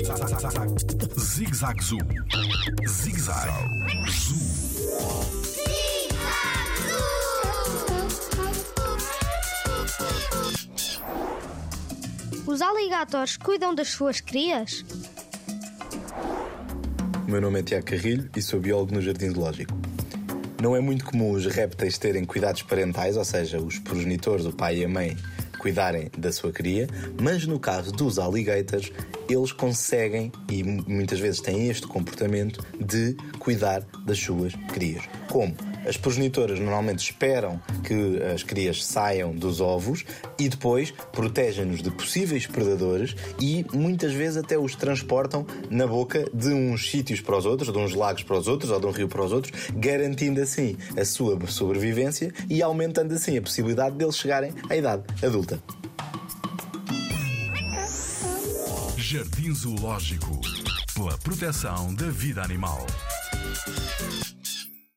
Zig Zag Zoo. Zig Zag Zoo. Os aligatores cuidam das suas crias? O meu nome é Tiago Carrilho e sou biólogo no Jardim Zoológico. Não é muito comum os répteis terem cuidados parentais, ou seja, os progenitores, o pai e a mãe, cuidarem da sua cria, mas no caso dos alligators, eles conseguem e muitas vezes têm este comportamento de cuidar das suas crias. Como? As progenitoras normalmente esperam que as crias saiam dos ovos e depois protegem-nos de possíveis predadores e muitas vezes até os transportam na boca de uns sítios para os outros, de uns lagos para os outros ou de um rio para os outros, garantindo assim a sua sobrevivência e aumentando assim a possibilidade deles chegarem à idade adulta. Jardim Zoológico. Pela proteção da vida animal.